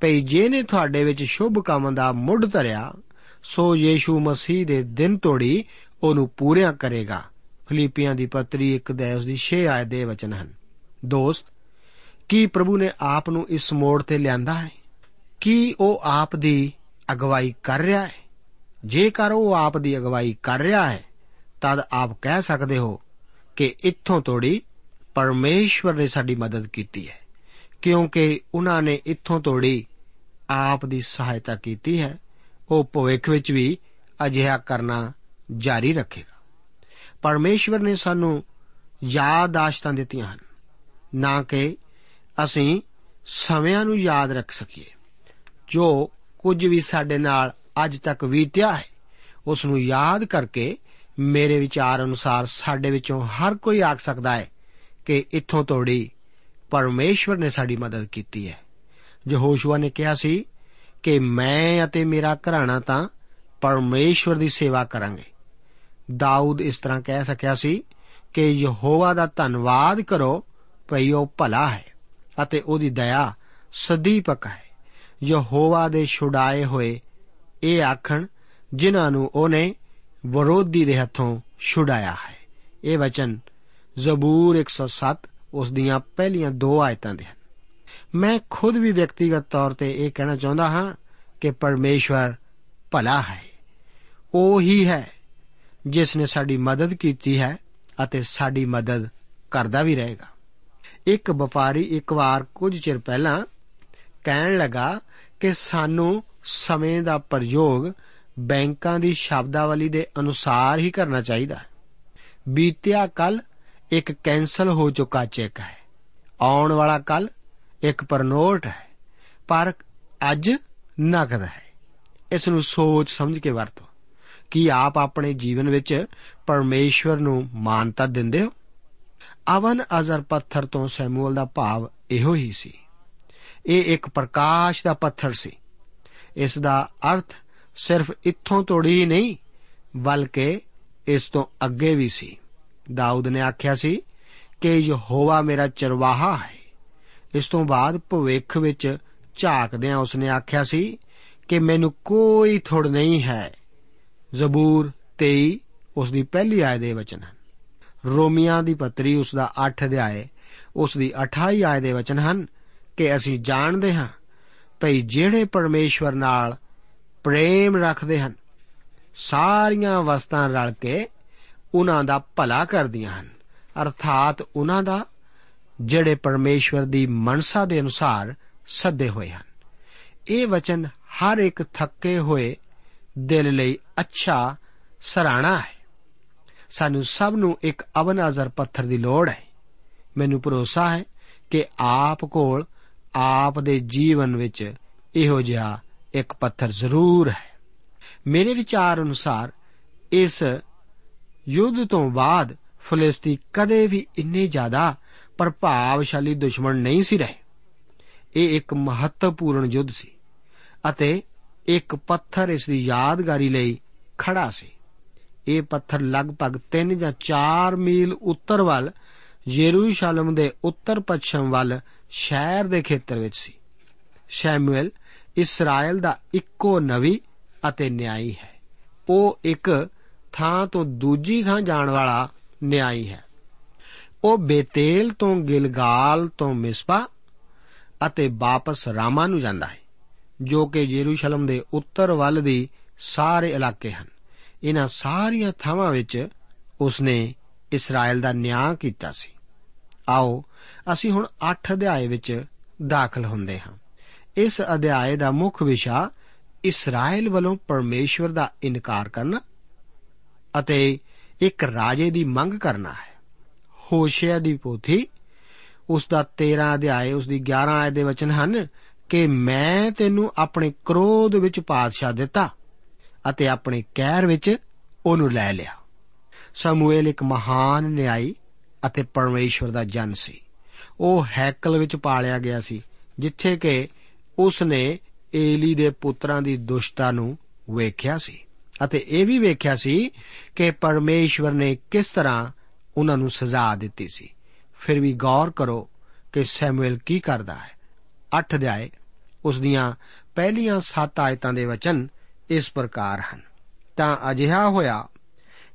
Speaker 2: ਭਈ ਜਿਹਨੇ ਤੁਹਾਡੇ ਵਿੱਚ ਸ਼ੁਭ ਕੰਮ ਦਾ ਮੁੱਢ ਧਰਿਆ, ਸੋ ਯੀਸ਼ੂ ਮਸੀਹ ਦੇ ਦਿਨ ਤੋੜੀ ਉਹਨੂੰ ਪੂਰਿਆ ਕਰੇਗਾ। ਫਿਲੀਪੀਆਂ ਦੀ ਪੱਤਰੀ 1 ਦੇ ਉਸ ਦੀ 6 ਆਇਤ ਦੇ ਵਚਨ ਹਨ। ਦੋਸਤ, ਕੀ ਪ੍ਰਭੂ ਨੇ ਆਪ ਨੂੰ ਇਸ ਮੋੜ ਤੇ ਲਿਆਂਦਾ ਹੈ? ਕੀ ਉਹ ਆਪ ਦੀ ਅਗਵਾਈ ਕਰ ਰਿਹਾ ਹੈ? ਜੇਕਰ ਉਹ ਆਪ ਦੀ ਅਗਵਾਈ ਕਰ ਰਿਹਾ ਹੈ, ਤਦ ਆਪ ਕਹਿ ਸਕਦੇ ਹੋ ਕਿ ਇੱਥੋਂ ਤੋੜੀ ਪਰਮੇਸ਼ਵਰ ਨੇ ਸਾਡੀ ਮਦਦ ਕੀਤੀ ਹੈ, ਕਿਉਂਕਿ ਉਹਨਾਂ ਨੇ ਇੱਥੋਂ ਤੋੜੀ ਆਪ ਦੀ ਸਹਾਇਤਾ ਕੀਤੀ ਹੈ, ਉਹ ਭਵਿੱਖ ਵਿੱਚ ਵੀ ਅਜਿਹਾ ਕਰਨਾ ਜਾਰੀ ਰੱਖੇਗਾ। ਪਰਮੇਸ਼ਵਰ ਨੇ ਸਾਨੂੰ ਯਾਦਾਸ਼ਤਾਂ ਦਿੱਤੀਆਂ ਹਨ, ਨਾ ਕਿ ਅਸੀਂ ਸਮਿਆਂ ਨੂੰ ਯਾਦ ਰੱਖ ਸਕੀਏ। ਜੋ ਕੁਝ ਵੀ ਸਾਡੇ ਨਾਲ ਅੱਜ ਤੱਕ ਬੀਤਿਆ ਹੈ ਉਸ ਨੂੰ ਯਾਦ ਕਰਕੇ ਮੇਰੇ ਵਿਚਾਰ ਅਨੁਸਾਰ ਸਾਡੇ ਵਿੱਚੋਂ ਹਰ ਕੋਈ ਆਖ ਸਕਦਾ ਹੈ ਕਿ ਇੱਥੋਂ ਤੋੜੀ। ਪਰਮੇਸ਼ਵਰ ਨੇ ਸਾਡੀ ਮਦਦ ਕੀਤੀ ਹੈ। ਯਹੋਸ਼ੂਆ ਨੇ ਕਿਹਾ ਸੀ ਕਿ ਮੈਂ ਅਤੇ ਮੇਰਾ ਘਰਾਣਾ ਤਾਂ ਪਰਮੇਸ਼ਵਰ ਦੀ ਸੇਵਾ ਕਰਾਂਗੇ। ਦਾਊਦ ਇਸ ਤਰ੍ਹਾਂ ਕਹਿ ਸਕਿਆ ਸੀ ਕਿ ਯਹੋਵਾ ਦਾ ਧੰਨਵਾਦ ਕਰੋ ਭਈ ਉਹ ਭਲਾ ਹੈ ਅਤੇ ਉਹਦੀ ਦਇਆ ਸਦੀਪਕ ਹੈ। ਯਹੋਵਾ ਦੇ ਛੁਡਾਏ ਹੋਏ ਇਹ ਆਖਣ ਜਿਨ੍ਹਾਂ ਨੂੰ ਉਹਨੇ ਵਿਰੋਧੀ ਦੇ ਹੱਥੋਂ ਛੁਡਾਇਆ ਹੈ। ਇਹ ਵਚਨ ਜ਼ਬੂਰ 107 ਉਸ ਦੀਆਂ ਪਹਿਲੀਆਂ ਦੋ ਆਇਤਾਂ ਦੇ ਹਨ। ਮੈਂ ਖੁਦ ਵੀ ਵਿਅਕਤੀਗਤ ਤੌਰ ਤੇ ਇਹ ਕਹਿਣਾ ਚਾਹੁੰਦਾ ਹਾਂ ਕਿ ਪਰਮੇਸ਼ਵਰ ਭਲਾ ਹੈ। ਉਹ ਹੀ ਹੈ ਜਿਸ ਨੇ ਸਾਡੀ ਮਦਦ ਕੀਤੀ ਹੈ ਅਤੇ ਸਾਡੀ ਮਦਦ ਕਰਦਾ ਵੀ ਰਹੇਗਾ। ਇੱਕ ਵਪਾਰੀ ਇੱਕ ਵਾਰ ਕੁਝ ਚਿਰ ਪਹਿਲਾਂ ਕਹਿਣ ਲੱਗਾ ਕਿ ਸਾਨੂੰ ਸਮੇਂ ਦਾ ਪ੍ਰਯੋਗ ਬੈਂਕਾਂ ਦੀ ਸ਼ਬਦਾਵਲੀ ਦੇ ਅਨੁਸਾਰ ਹੀ ਕਰਨਾ ਚਾਹੀਦਾ। ਹੈ ਬੀਤਿਆ ਕੱਲ ਇੱਕ ਕੈਨਸਲ ਹੋ ਚੁੱਕਾ ਚੈੱਕ ਹੈ। ਆਉਣ ਵਾਲਾ ਕੱਲ ਇੱਕ ਪਰਨੋਟ ਹੈ, ਪਰ ਅੱਜ ਨਕਦ ਹੈ। ਇਸ ਨੂੰ ਸੋਚ ਸਮਝ ਕੇ ਵਰਤੋ। ਕੀ ਆਪ ਆਪਣੇ ਜੀਵਨ ਵਿੱਚ ਪਰਮੇਸ਼ਵਰ ਨੂੰ ਮਾਨਤਾ ਦਿੰਦੇ ਹੋ? ਅਵਨ ਅਜ਼ਰ ਪੱਥਰ ਤੋਂ ਸੈਮੂਅਲ ਦਾ ਭਾਵ ਇਹੋ ਹੀ ਸੀ। ਇਹ ਇੱਕ ਪ੍ਰਕਾਸ਼ ਦਾ ਪੱਥਰ ਸੀ। ਇਸ ਦਾ ਅਰਥ ਸਿਰਫ ਇੱਥੋਂ ਤੋੜੀ ਹੀ ਨਹੀਂ, ਬਲਕਿ ਇਸ ਤੋਂ ਅੱਗੇ ਵੀ ਸੀ। ਦਾਊਦ ਨੇ ਆਖਿਆ ਸੀ ਕਿ ਯਹੋਵਾ ਮੇਰਾ ਚਰਵਾਹਾ ਹੈ। ਇਸ ਤੋਂ ਬਾਅਦ ਭਵਿੱਖ ਵਿੱਚ ਝਾਕਦਿਆਂ ਉਸਨੇ ਆਖਿਆ ਸੀ ਕਿ ਮੈਨੂੰ ਕੋਈ ਥੁੜ ਨਹੀਂ ਹੈ। ਜ਼ਬੂਰ 23 ਉਸ ਦੀ ਪਹਿਲੀ ਆਇਤ ਦੇ ਵਚਨ ਹਨ। ਰੋਮੀਆਂ ਦੀ ਪੱਤਰੀ ਉਸ ਦਾ 8 ਅਧਿਆਏ ਉਸ ਦੀ 28 ਆਇਤ ਦੇ ਵਚਨ ਹਨ ਕਿ ਅਸੀਂ ਜਾਣਦੇ ਹਾਂ ਭਈ ਜਿਹੜੇ ਪਰਮੇਸ਼ਵਰ ਨਾਲ ਪ੍ਰੇਮ ਰੱਖਦੇ ਹਨ, ਸਾਰੀਆਂ ਵਸਤਾਂ ਰਲ ਕੇ ਉਹਨਾਂ ਦਾ ਭਲਾ ਕਰਦੀਆਂ ਹਨ। ਅਰਥਾਤ ਉਹਨਾਂ ਦਾ, ਜਿਹੜੇ ਪਰਮੇਸ਼ਵਰ ਦੀ ਮਨਸਾ ਦੇ ਅਨੁਸਾਰ ਸੱਦੇ ਹੋਏ ਹਨ। ਇਹ ਵਚਨ ਹਰ ਇੱਕ ਥੱਕੇ ਹੋਏ ਦਿਲ ਲਈ ਅੱਛਾ ਸਰਾਣਾ ਹੈ। ਸਾਨੂੰ ਸਭ ਨੂੰ ਇੱਕ ਅਵਨਾਜ਼ਰ ਪੱਥਰ ਦੀ ਲੋੜ ਹੈ। ਮੈਨੂੰ ਭਰੋਸਾ ਹੈ ਕਿ ਆਪ ਕੋਲ, ਆਪ ਦੇ ਜੀਵਨ ਵਿੱਚ ਇਹੋ ਜਿਹਾ ਇੱਕ ਪੱਥਰ ਜ਼ਰੂਰ ਹੈ। ਮੇਰੇ ਵਿਚਾਰ ਅਨੁਸਾਰ ਇਸ ਯੁੱਧ ਤੋਂ ਬਾਅਦ ਫਲਸਤੀ ਕਦੇ ਵੀ ਇੰਨੇ ਜ਼ਿਆਦਾ ਪ੍ਰਭਾਵਸ਼ਾਲੀ ਦੁਸ਼ਮਣ ਨਹੀਂ ਸੀ ਰਹੇ। ਇਹ ਇੱਕ ਮਹੱਤਵਪੂਰਨ ਯੁੱਧ ਸੀ ਅਤੇ ਇੱਕ ਪੱਥਰ ਇਸ ਦੀ ਯਾਦਗਾਰੀ ਲਈ ਖੜਾ ਸੀ। ਇਹ ਪੱਥਰ ਲਗਭਗ 3 ਜਾਂ 4 ਮੀਲ ਉੱਤਰ ਵੱਲ ਯਰੂਸ਼ਲਮ ਦੇ ਉੱਤਰ ਪੱਛਮ ਵੱਲ ਸ਼ਹਿਰ ਦੇ ਖੇਤਰ ਵਿੱਚ ਸੀ। ਸ਼ੈਮੂਅਲ ਇਸਰਾਇਲ ਦਾ ਇੱਕੋ ਨਵੀ ਅਤੇ ਨਿਆਈ ਹੈ। ਉਹ ਇੱਕ ਥਾਂ ਤੋਂ ਦੂਜੀ ਥਾਂ ਜਾਣ ਵਾਲਾ ਨਿਆਈ ਹੈ। ਉਹ ਬੇਤੇਲ ਤੋਂ ਗਿਲਗਾਲ ਤੋਂ ਮਿਸਪਾ ਅਤੇ ਵਾਪਸ ਰਾਮਾ ਨੂੰ ਜਾਂਦਾ ਹੈ, ਜੋ ਕਿ ਯਰੂਸ਼ਲਮ ਦੇ ਉੱਤਰ ਵੱਲ ਦੀ ਸਾਰੇ ਇਲਾਕੇ ਹਨ। ਇਹਨਾਂ ਸਾਰੀਆਂ ਥਾਵਾਂ ਵਿੱਚ ਉਸਨੇ ਇਸਰਾਇਲ ਦਾ ਨਿਆਂ ਕੀਤਾ ਸੀ। ਆਓ, ਅਸੀਂ ਹੁਣ 8 ਅਧਿਆਏ ਵਿੱਚ ਦਾਖਲ ਹੁੰਦੇ ਹਾਂ। ਇਸ ਅਧਿਆਏ ਦਾ ਮੁੱਖ ਵਿਸ਼ਾ ਇਸਰਾਇਲ ਵੱਲੋਂ ਪਰਮੇਸ਼ਵਰ ਦਾ ਇਨਕਾਰ ਕਰਨਾ ਅਤੇ ਇੱਕ ਰਾਜੇ ਦੀ ਮੰਗ ਕਰਨਾ ਹੈ। ਹੋਸ਼ਿਆ ਦੀ ਪੋਥੀ, ਉਸ ਦਾ 13 ਅਧਿਆਏ, ਉਸ ਦੀ 11 ਆਇਤ ਦੇ ਵਚਨ ਹਨ ਕਿ ਮੈਂ ਤੈਨੂੰ ਆਪਣੇ ਕ੍ਰੋਧ ਵਿੱਚ ਪਾਤਸ਼ਾਹ ਦਿੱਤਾ ਅਤੇ ਆਪਣੇ ਕਹਿਰ ਵਿੱਚ ਉਹਨੂੰ ਲੈ ਲਿਆ। ਸਮੂਏਲ ਇੱਕ ਮਹਾਨ ਨਿਆਈ ਅਤੇ ਪਰਮੇਸ਼ਵਰ ਦਾ ਜਨ ਸੀ। ਉਹ ਹੈਕਲ ਵਿੱਚ ਪਾਲਿਆ ਗਿਆ ਸੀ, ਜਿੱਥੇ ਕਿ ਉਸ ਨੇ ਏਲੀ ਦੇ ਪੁੱਤਰਾਂ ਦੀ ਦੁਸ਼ਟਤਾ ਨੂੰ ਵੇਖਿਆ ਸੀ। ਅਤੇ ਇਹ ਵੀ ਵੇਖਿਆ ਸੀ ਕਿ ਪਰਮੇਸ਼ਵਰ ਨੇ ਕਿਸ ਤਰ੍ਹਾਂ ਉਹਨਾਂ ਨੂੰ ਸਜ਼ਾ ਦਿੱਤੀ ਸੀ। ਫਿਰ ਵੀ ਗੌਰ ਕਰੋ ਕਿ ਸੈਮੂਅਲ ਕੀ ਕਰਦਾ ਹੈ। 8 ਅਧਿਆਏ, ਉਸ ਦੀਆਂ ਪਹਿਲੀਆਂ 7 ਆਇਤਾਂ ਦੇ ਵਚਨ ਇਸ ਪ੍ਰਕਾਰ ਹਨ। ਤਾਂ ਅਜਿਹਾ ਹੋਇਆ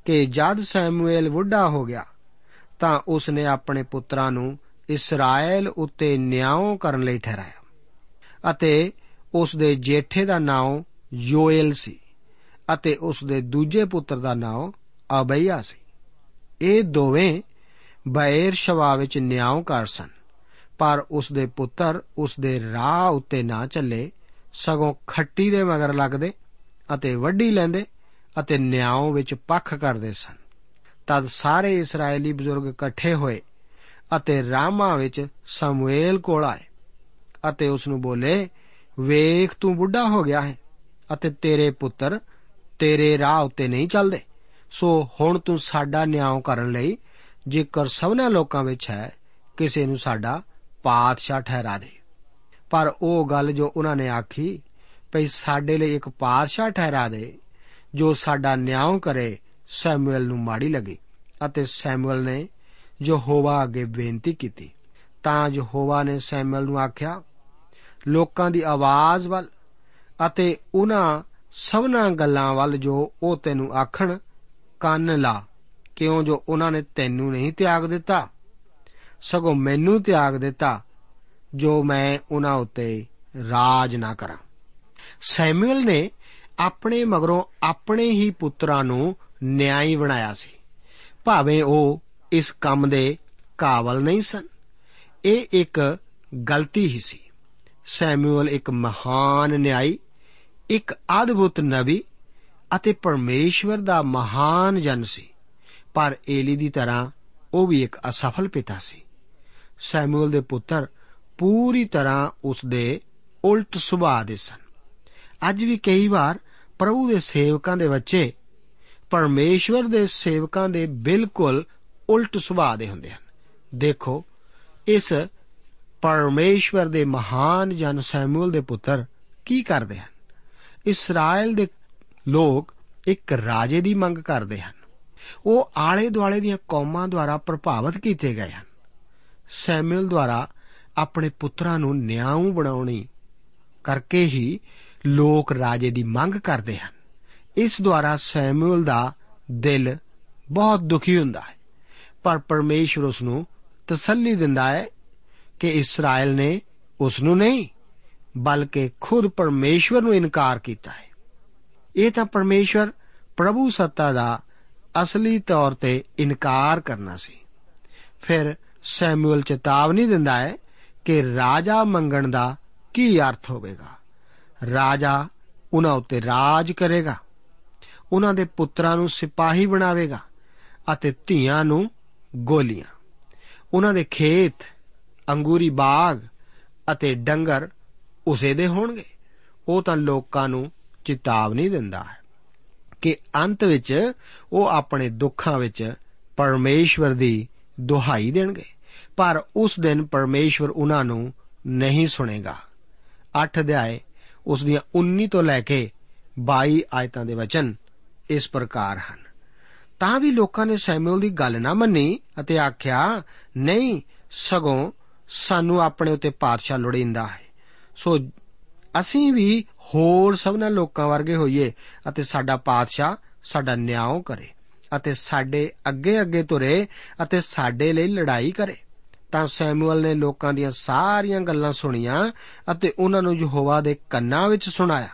Speaker 2: ਕਿ ਜਦ ਸੈਮੂਅਲ ਬੁੱਢਾ ਹੋ ਗਿਆ, ਤਾਂ ਉਸ ਨੇ ਆਪਣੇ ਪੁੱਤਰਾਂ ਨੂੰ ਇਸਰਾਇਲ ਉੱਤੇ ਨਿਆਂ ਕਰਨ ਲਈ ਠਹਿਰਾਇਆ ਅਤੇ ਉਸ ਦੇ ਜੇਠੇ ਦਾ ਨਾਮ ਯੋਏਲ ਸੀ। ਅਤੇ ਉਸ ਦੇ ਦੂਜੇ ਪੁੱਤਰ ਦਾ ਨਾਮ ਅਬਈਆ ਸੀ। ਇਹ ਦੋਵੇਂ ਬੈਰ ਸ਼ਵਾ ਵਿੱਚ ਨਿਆਂਕਾਰ ਸਨ, ਪਰ ਉਸ ਦੇ ਪੁੱਤਰ ਉਸ ਦੇ ਰਾਹ ਉੱਤੇ ਨਾ ਚੱਲੇ, ਸਗੋਂ ਖੱਟੀ ਦੇ ਮਗਰ ਲੱਗਦੇ ਅਤੇ ਵੱਢੀ ਲੈਂਦੇ ਅਤੇ ਨਿਆਂ ਵਿੱਚ ਪੱਖ ਕਰਦੇ ਸਨ। ਤਦ ਸਾਰੇ ਇਸرائیਲੀ ਬਜ਼ੁਰਗ ਇਕੱਠੇ ਹੋਏ ਅਤੇ ਰਾਮਾ ਵਿੱਚ ਸਮੂਏਲ ਕੋਲ ਆਏ ਅਤੇ ਉਸ ਨੂੰ ਬੋਲੇ, ਵੇਖ ਤੂੰ ਬੁੱਢਾ ਹੋ ਗਿਆ ਹੈ ਅਤੇ ਤੇਰੇ ਪੁੱਤਰ ਤੇਰੇ ਰਾਹ ਉੱਤੇ ਨਹੀਂ ਚੱਲਦੇ। ਸੋ ਹੁਣ ਤੂੰ ਸਾਡਾ ਨਿਆਂ ਕਰਨ ਲਈ ਜੇਕਰ ਸਭਨਾ ਲੋਕਾਂ ਵਿੱਚ ਹੈ, ਕਿਸੇ ਨੂੰ ਸਾਡਾ ਪਾਤਸ਼ਾਹ ਠਹਿਰਾ ਦੇ। ਪਰ ਉਹ ਗੱਲ ਜੋ ਉਹਨਾਂ ਨੇ ਆਖੀ, ਭਈ ਸਾਡੇ ਲਈ ਇੱਕ ਪਾਤਸ਼ਾਹ ਠਹਿਰਾ ਦੇ, ਜੋ ਸਾਡਾ ਨਿਆਂ ਕਰੇ, ਸੈਮੂਅਲ ਨੂੰ ਮਾੜੀ ਲੱਗੀ ਅਤੇ ਸੈਮੂਅਲ ਨੇ ਯਹੋਵਾ ਅੱਗੇ ਬੇਨਤੀ ਕੀਤੀ। ਤਾਂ ਯਹੋਵਾ ਨੇ ਸੈਮੂਅਲ ਨੂੰ ਆਖਿਆ, ਲੋਕਾਂ ਦੀ ਆਵਾਜ਼ ਵੱਲ ਅਤੇ ਉਹਨਾਂ ਸਭਨਾ ਗੱਲਾਂ ਵੱਲ ਜੋ ਉਹ ਤੈਨੂੰ ਆਖਣ, ਕੰਨ ਲਾ, ਕਿਉਂ ਜੋ ਉਹਨਾਂ ਨੇ ਤੈਨੂੰ ਨਹੀਂ ਤਿਆਗ ਦਿੱਤਾ? ਸਗੋਂ ਮੈਨੂੰ ਤਿਆਗ ਦਿੱਤਾ, ਜੋ ਮੈਂ ਉਹਨਾਂ ਉੱਤੇ ਰਾਜ ਨਾ ਕਰਾਂ। ਸੈਮੂਅਲ ਨੇ ਆਪਣੇ ਮਗਰੋਂ ਆਪਣੇ ਹੀ ਪੁੱਤਰਾਂ ਨੂੰ ਨਿਆਈ ਬਣਾਇਆ ਸੀ। ਭਾਵੇਂ ਉਹ ਇਸ ਕੰਮ ਦੇ ਕਾਬਲ ਨਹੀਂ ਸਨ। ਇਹ ਇੱਕ ਗਲਤੀ ਹੀ ਸੀ। ਸੈਮੂਅਲ ਇੱਕ ਮਹਾਨ ਨਿਆਈ ਇੱਕ ਅਦਭੁਤ ਨਬੀ ਅਤੇ ਪਰਮੇਸ਼ਵਰ ਦਾ ਮਹਾਨ ਜਨ ਸੀ। ਪਰ ਏਲੀ ਦੀ ਤਰ੍ਹਾਂ ਉਹ ਵੀ ਇੱਕ ਅਸਫਲ ਪਿਤਾ ਸੀ। ਸੈਮੂਅਲ ਦੇ ਪੁੱਤਰ ਪੂਰੀ ਤਰ੍ਹਾਂ ਉਸ ਦੇ ਉਲਟ ਸੁਭਾਅ ਦੇ ਸਨ। ਅੱਜ ਵੀ ਕਈ ਵਾਰ ਪ੍ਰਭੂ ਦੇ ਸੇਵਕਾਂ ਦੇ ਬੱਚੇ ਪਰਮੇਸ਼ਵਰ ਦੇ ਸੇਵਕਾਂ ਦੇ ਬਿਲਕੁਲ ਉਲਟ ਸੁਭਾਅ ਦੇ ਹੁੰਦੇ ਹਨ। ਦੇਖੋ, ਇਸ ਪਰਮੇਸ਼ਵਰ ਦੇ ਮਹਾਨ ਜਨ ਸੈਮੂਅਲ ਦੇ ਪੁੱਤਰ ਕੀ ਕਰਦੇ ਹਨ? ਇਸਰਾਇਲ ਦੇ ਲੋਕ ਇੱਕ ਰਾਜੇ ਦੀ ਮੰਗ ਕਰਦੇ ਹਨ। ਉਹ ਆਲੇ ਦੁਆਲੇ ਦੀਆਂ ਕੌਮਾਂ ਦੁਆਰਾ ਪ੍ਰਭਾਵਿਤ ਕੀਤੇ ਗਏ ਹਨ। ਸੈਮੂਅਲ ਦੁਆਰਾ ਆਪਣੇ ਪੁੱਤਰਾਂ ਨੂੰ ਨਿਆਂ ਬਣਾਉਣੀ ਕਰਕੇ ਹੀ ਲੋਕ ਰਾਜੇ ਦੀ ਮੰਗ ਕਰਦੇ ਹਨ। ਇਸ ਦੁਆਰਾ ਸੈਮੂਅਲ ਦਾ ਦਿਲ ਬਹੁਤ ਦੁਖੀ ਹੁੰਦਾ ਹੈ। ਪਰ ਪਰਮੇਸ਼ਰ ਉਸ ਨੂੰ ਤਸੱਲੀ ਦਿੰਦਾ ਹੈ ਕਿ ਇਸਰਾਇਲ ਨੇ ਉਸ ਨੂੰ ਨਹੀਂ ਬਲਕਿ ਖੁਦ ਪਰਮੇਸ਼ਵਰ ਨੂੰ ਇਨਕਾਰ ਕੀਤਾ ਹੈ। ਇਹ ਤਾਂ ਪਰਮੇਸ਼ਵਰ ਪ੍ਰਭੂ ਸੱਤਾ ਦਾ ਅਸਲੀ ਤੌਰ ਤੇ ਇਨਕਾਰ ਕਰਨਾ ਸੀ। ਫਿਰ ਸੈਮੂਅਲ ਚੇਤਾਵਨੀ ਦਿੰਦਾ ਹੈ ਕਿ ਰਾਜਾ ਮੰਗਣ ਦਾ ਕੀ ਅਰਥ ਹੋਵੇਗਾ। ਰਾਜਾ ਉਹਨਾਂ ਉੱਤੇ ਰਾਜ ਕਰੇਗਾ। ਉਹਨਾਂ ਦੇ ਪੁੱਤਰਾਂ ਨੂੰ ਸਿਪਾਹੀ ਬਣਾਵੇਗਾ ਅਤੇ ਧੀਆਂ ਨੂੰ ਗੋਲੀਆਂ। ਉਹਨਾਂ ਦੇ ਖੇਤ, ਅੰਗੂਰੀ ਬਾਗ ਅਤੇ ਡੰਗਰ ਉਸੇ ਦੇ ਹੋਣਗੇ। ਉਹ ਤਾਂ ਲੋਕਾਂ ਨੂੰ ਚੇਤਾਵਨੀ ਦਿੰਦਾ। ਹੈ ਕਿ ਅੰਤ ਵਿੱਚ ਉਹ ਆਪਣੇ ਦੁੱਖਾਂ ਵਿੱਚ ਪਰਮੇਸ਼ਵਰ ਦੀ ਦੁਹਾਈ ਦੇਣਗੇ। ਪਰ ਉਸ ਦਿਨ ਪਰਮੇਸ਼ਵਰ ਉਹਨਾਂ ਨੂੰ ਨਹੀਂ ਸੁਣੇਗਾ। 8 ਅਧਿਆਏ, ਉਸ ਦੀਆਂ 19 ਤੋਂ ਲੈ ਕੇ 22 ਆਇਤਾਂ ਦੇ ਵਚਨ ਇਸ ਪ੍ਰਕਾਰ ਹਨ। ਤਾਂ ਵੀ ਲੋਕਾਂ ਨੇ ਸੈਮੂਅਲ ਦੀ ਗੱਲ ਨਾ ਮੰਨੀ ਅਤੇ ਆਖਿਆ, ਨਹੀਂ, ਸਗੋਂ ਸਾਨੂੰ ਆਪਣੇ ਉੱਤੇ ਪਾਤਸ਼ਾਹ ਲੋੜੀਂਦਾ ਹੈ। ਸੋ ਅਸੀਂ ਵੀ ਹੋਰ ਸਭਨਾ ਲੋਕਾਂ ਵਰਗੇ ਹੋਈਏ ਅਤੇ ਸਾਡਾ ਪਾਤਸ਼ਾਹ ਸਾਡਾ ਨਿਆਂ ਕਰੇ ਅਤੇ ਸਾਡੇ ਅੱਗੇ ਅੱਗੇ ਤੁਰੇ ਅਤੇ ਸਾਡੇ ਲਈ ਲੜਾਈ ਕਰੇ। ਤਾਂ ਸੈਮੂਅਲ ਨੇ ਲੋਕਾਂ ਦੀਆਂ ਸਾਰੀਆਂ ਗੱਲਾਂ ਸੁਣੀਆਂ ਅਤੇ ਉਹਨਾਂ ਨੂੰ ਯਹੋਵਾ ਦੇ ਕੰਨਾਂ ਵਿੱਚ ਸੁਣਾਇਆ।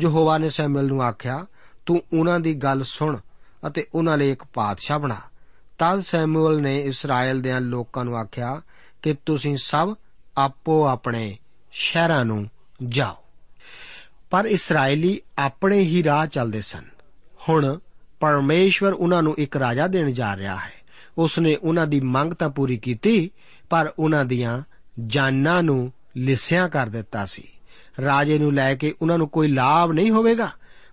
Speaker 2: ਯਹੋਵਾ ਨੇ ਸੈਮੂਅਲ ਨੂੰ ਆਖਿਆ, ਤੂੰ ਉਹਨਾਂ ਦੀ ਗੱਲ ਸੁਣ ਅਤੇ ਉਹਨਾਂ ਲਈ ਇੱਕ ਪਾਤਸ਼ਾਹ ਬਣਾ। ਤਦ ਸੈਮੂਅਲ ਨੇ ਇਸਰਾਇਲ ਦੇ ਲੋਕਾਂ ਨੂੰ ਆਖਿਆ ਕਿ ਤੁਸੀਂ ਸਭ ਆਪੋ ਆਪਣੇ ਸ਼ਹਿਰਾਂ ਨੂੰ ਜਾਓ। ਪਰ ਇਸرائیਲੀ ਆਪਣੇ ਹੀ ਰਾਹ ਚੱਲਦੇ ਸਨ। ਹੁਣ ਪਰਮੇਸ਼ਵਰ ਉਹਨਾਂ ਨੂੰ ਇੱਕ ਰਾਜਾ ਦੇਣ ਜਾ ਰਿਹਾ ਹੈ। ਉਸ ਨੇ ਉਹਨਾਂ ਦੀ ਮੰਗ ਤਾਂ ਪੂਰੀ ਕੀਤੀ, ਪਰ ਉਹਨਾਂ ਦੀਆਂ ਜਾਨਾਂ ਨੂੰ ਲਿਸਿਆਂ ਕਰ ਦਿੱਤਾ ਸੀ। ਰਾਜੇ ਨੂੰ ਲੈ ਕੇ ਉਹਨਾਂ ਨੂੰ ਕੋਈ ਲਾਭ ਨਹੀਂ ਹੋਵੇਗਾ।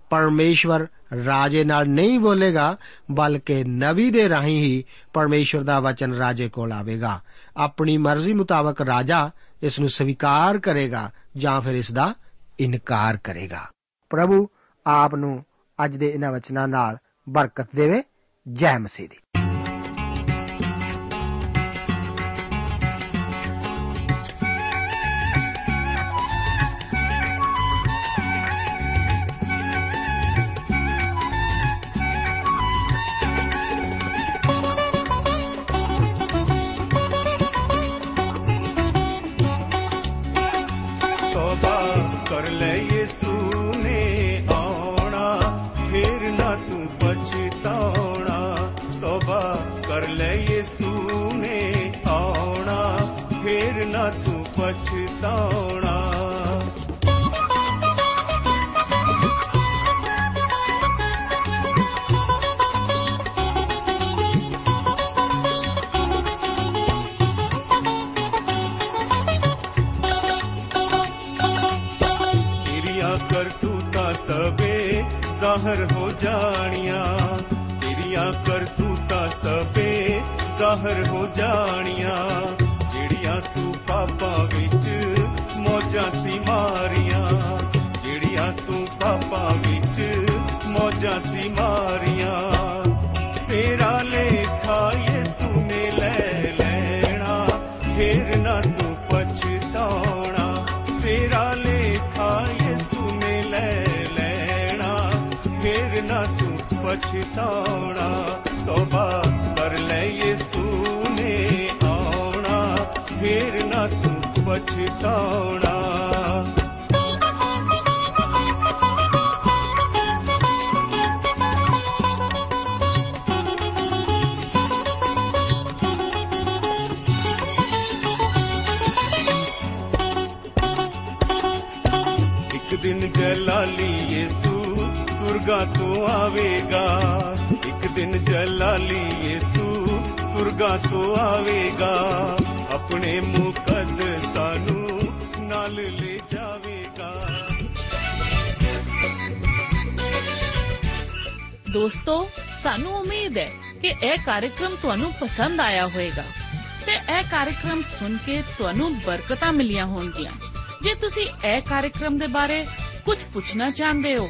Speaker 2: ਪਰਮੇਸ਼ਵਰ ਰਾਜੇ ਨਾਲ ਨਹੀਂ ਬੋਲੇਗਾ, ਬਲਕਿ ਨਵੀ ਦੇ ਰਾਹੀਂ ਹੀ ਪਰਮੇਸ਼ਵਰ ਦਾ ਵਚਨ ਰਾਜੇ ਕੋਲ ਆਵੇਗਾ। ਆਪਣੀ ਮਰਜ਼ੀ ਮੁਤਾਬਕ ਰਾਜਾ ਇਸ ਨੂੰ ਸਵੀਕਾਰ ਕਰੇਗਾ ਜਾਂ ਫਿਰ ਇਸ ਦਾ ਇਨਕਾਰ ਕਰੇਗਾ। ਪ੍ਰਭੂ ਆਪ ਨੂੰ ਅੱਜ ਦੇ ਇਹਨਾਂ ਵਚਨਾਂ ਨਾਲ ਬਰਕਤ ਦੇਵੇ। ਜੈ ਮਸੀਹ ਦੀ।
Speaker 3: ਜ਼ਾਹਰ ਹੋ ਜਾਣੀਆਂ। ਤੇਰੀਆਂ ਕਰਤੂਤਾਂ ਸਵੇ ਜ਼ਾਹਰ ਹੋ ਜਾਣੀਆਂ। ਜਿਹੜੀਆਂ ਤੂੰ ਪਾਪਾਂ ਵਿੱਚ ਮੌਜਾਂ ਸੀ ਮਾਰੀਆਂ। ਜਿਹੜੀਆਂ ਤੂੰ ਪਾਪਾਂ ਵਿੱਚ ਮੌਜਾਂ ਸੀ ਮਾਰੀਆਂ। ਪਛਤਾਉਣਾ ਤੋਬਾ ਕਰ ਲੈ ਯਿਸੂ ਨੇ ਆਉਣਾ। ਫੇਰ ਨਾ ਤੂੰ ਪਛਤਾਉਣਾ ਇੱਕ ਦਿਨ ਜਲਾਲੀ ਯਿਸੂ ਸੁਰਗਾ ਤੋਂ ਆਵੇਗਾ। ਇੱਕ ਦਿਨ ਜਲਾਲੀ ਯਿਸੂ ਸੁਰਗਾ ਤੋਂ ਆਵੇਗਾ। ਆਪਣੇ ਮੁਕੱਦਸਾਂ ਨੂੰ ਨਾਲ ਲੈ ਜਾਵੇਗਾ।
Speaker 4: ਦੋਸਤੋ, ਸਾਨੂੰ ਉਮੀਦ ਹੈ ਕਿ ਇਹ ਕਾਰਜਕ੍ਰਮ ਤੁਹਾਨੂੰ ਪਸੰਦ ਆਇਆ ਹੋਵੇਗਾ ਤੇ ਇਹ ਕਾਰਜਕ੍ਰਮ ਸੁਣ ਕੇ ਤੁਹਾਨੂੰ ਬਰਕਤਾਂ ਮਿਲੀਆਂ ਹੋਣਗੀਆਂ। ਜੇ ਤੁਸੀਂ ਇਹ ਕਾਰਜਕ੍ਰਮ ਦੇ ਬਾਰੇ ਕੁਝ ਪੁੱਛਣਾ ਚਾਹੁੰਦੇ ਹੋ